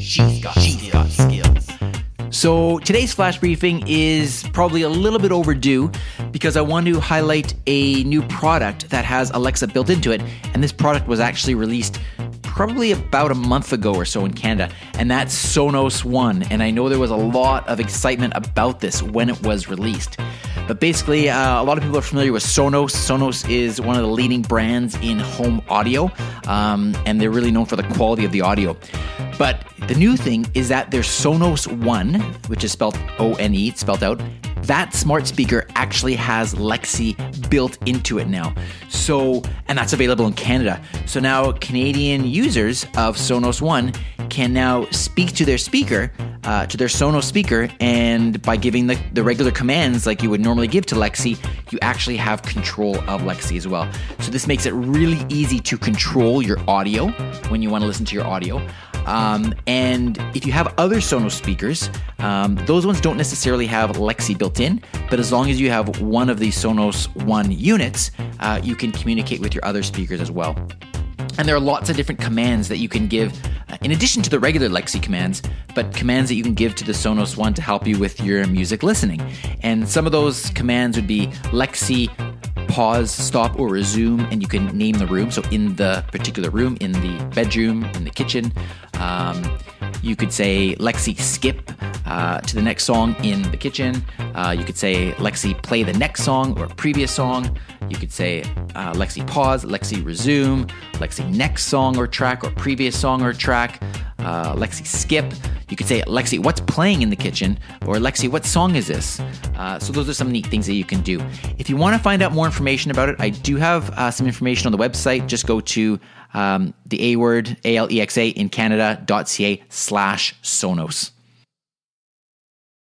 She's got, got skills. So today's flash briefing is probably a little bit overdue because I want to highlight a new product that has Alexa built into it, and this product was actually released probably about a month ago or so in Canada, and that's Sonos One. And I know there was a lot of excitement about this when it was released. But basically, uh, a lot of people are familiar with Sonos. Sonos is one of the leading brands in home audio, um, and they're really known for the quality of the audio. But the new thing is that their Sonos One, which is spelled O N E, spelled out, that smart speaker actually has Lexi built into it now. So, and that's available in Canada. So now Canadian users of Sonos One can now speak to their speaker, uh, to their Sonos speaker, and by giving the, the regular commands like you would normally give to Lexi, you actually have control of Lexi as well. So this makes it really easy to control your audio when you want to listen to your audio. Um, and if you have other Sonos speakers, um, those ones don't necessarily have Lexi built in, but as long as you have one of the Sonos One units, uh, you can communicate with your other speakers as well. And there are lots of different commands that you can give, uh, in addition to the regular Lexi commands, but commands that you can give to the Sonos One to help you with your music listening. And some of those commands would be Lexi pause, stop, or resume, and you can name the room. So, in the particular room, in the bedroom, in the kitchen, um, you could say Lexi skip uh, to the next song in the kitchen. Uh, you could say Lexi play the next song or previous song. You could say uh, Lexi pause, Lexi resume, Lexi next song or track or previous song or track, uh, Lexi skip. You could say Lexi what's playing in the kitchen or Lexi what song is this? Uh, so those are some neat things that you can do. If you want to find out more information about it, I do have uh, some information on the website. Just go to um, the A word, A L E X A in Canada.ca slash Sonos.